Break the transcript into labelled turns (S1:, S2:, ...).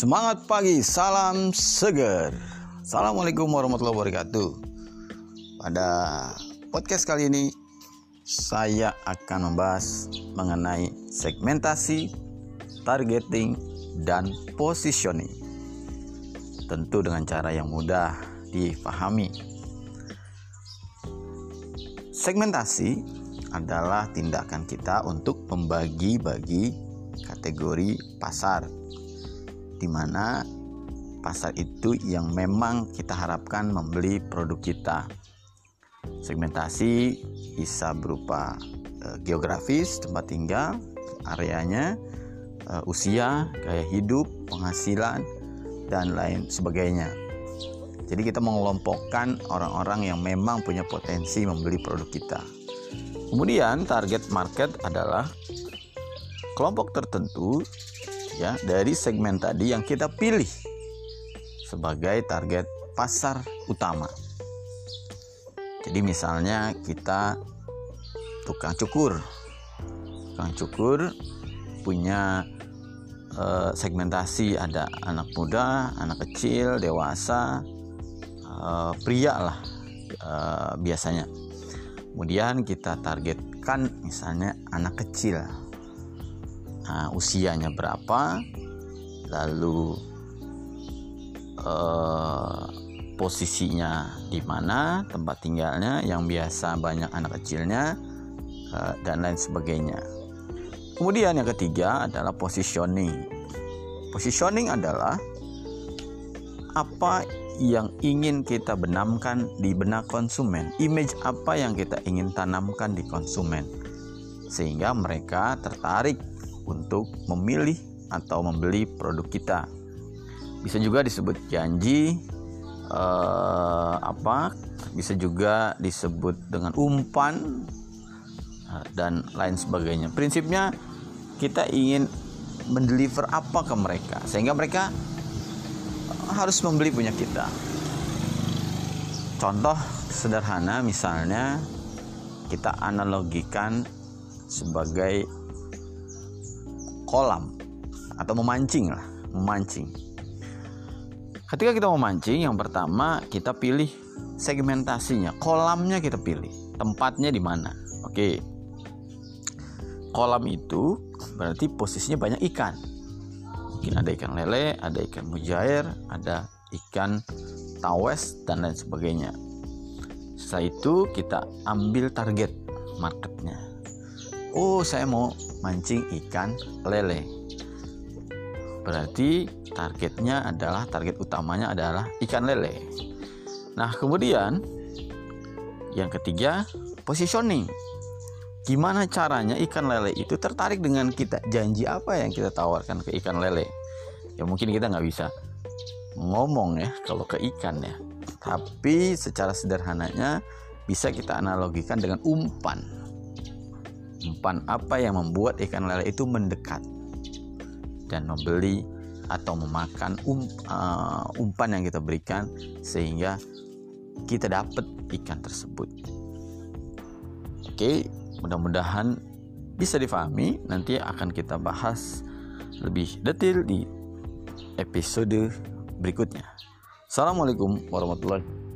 S1: Semangat pagi, salam seger. Assalamualaikum warahmatullahi wabarakatuh. Pada podcast kali ini saya akan membahas mengenai segmentasi, targeting, dan positioning. Tentu dengan cara yang mudah difahami. Segmentasi adalah tindakan kita untuk membagi-bagi kategori pasar di mana pasar itu yang memang kita harapkan membeli produk kita. Segmentasi bisa berupa e, geografis, tempat tinggal, areanya, e, usia, gaya hidup, penghasilan, dan lain sebagainya. Jadi kita mengelompokkan orang-orang yang memang punya potensi membeli produk kita. Kemudian target market adalah kelompok tertentu ya dari segmen tadi yang kita pilih sebagai target pasar utama. Jadi misalnya kita tukang cukur. Tukang cukur punya uh, segmentasi ada anak muda, anak kecil, dewasa, uh, pria lah uh, biasanya. Kemudian kita targetkan misalnya anak kecil uh, usianya berapa, lalu uh, posisinya di mana, tempat tinggalnya, yang biasa banyak anak kecilnya, uh, dan lain sebagainya. Kemudian yang ketiga adalah positioning. Positioning adalah apa yang ingin kita benamkan di benak konsumen, image apa yang kita ingin tanamkan di konsumen, sehingga mereka tertarik untuk memilih atau membeli produk kita. Bisa juga disebut janji eh, apa? Bisa juga disebut dengan umpan eh, dan lain sebagainya. Prinsipnya kita ingin mendeliver apa ke mereka sehingga mereka harus membeli punya kita. Contoh sederhana misalnya kita analogikan sebagai kolam atau memancing lah, memancing. Ketika kita memancing, yang pertama kita pilih segmentasinya, kolamnya kita pilih, tempatnya di mana. Oke. Kolam itu berarti posisinya banyak ikan. Mungkin ada ikan lele, ada ikan mujair, ada ikan tawes dan lain sebagainya. Setelah itu kita ambil target marketnya. Oh, saya mau mancing ikan lele. Berarti targetnya adalah target utamanya adalah ikan lele. Nah, kemudian yang ketiga, positioning. Gimana caranya ikan lele itu tertarik dengan kita? Janji apa yang kita tawarkan ke ikan lele? Ya mungkin kita nggak bisa ngomong ya kalau ke ikan ya. Tapi secara sederhananya bisa kita analogikan dengan umpan umpan apa yang membuat ikan lele itu mendekat dan membeli atau memakan um, uh, umpan yang kita berikan sehingga kita dapat ikan tersebut. Oke, mudah-mudahan bisa difahami. Nanti akan kita bahas lebih detail di episode berikutnya. Assalamualaikum warahmatullahi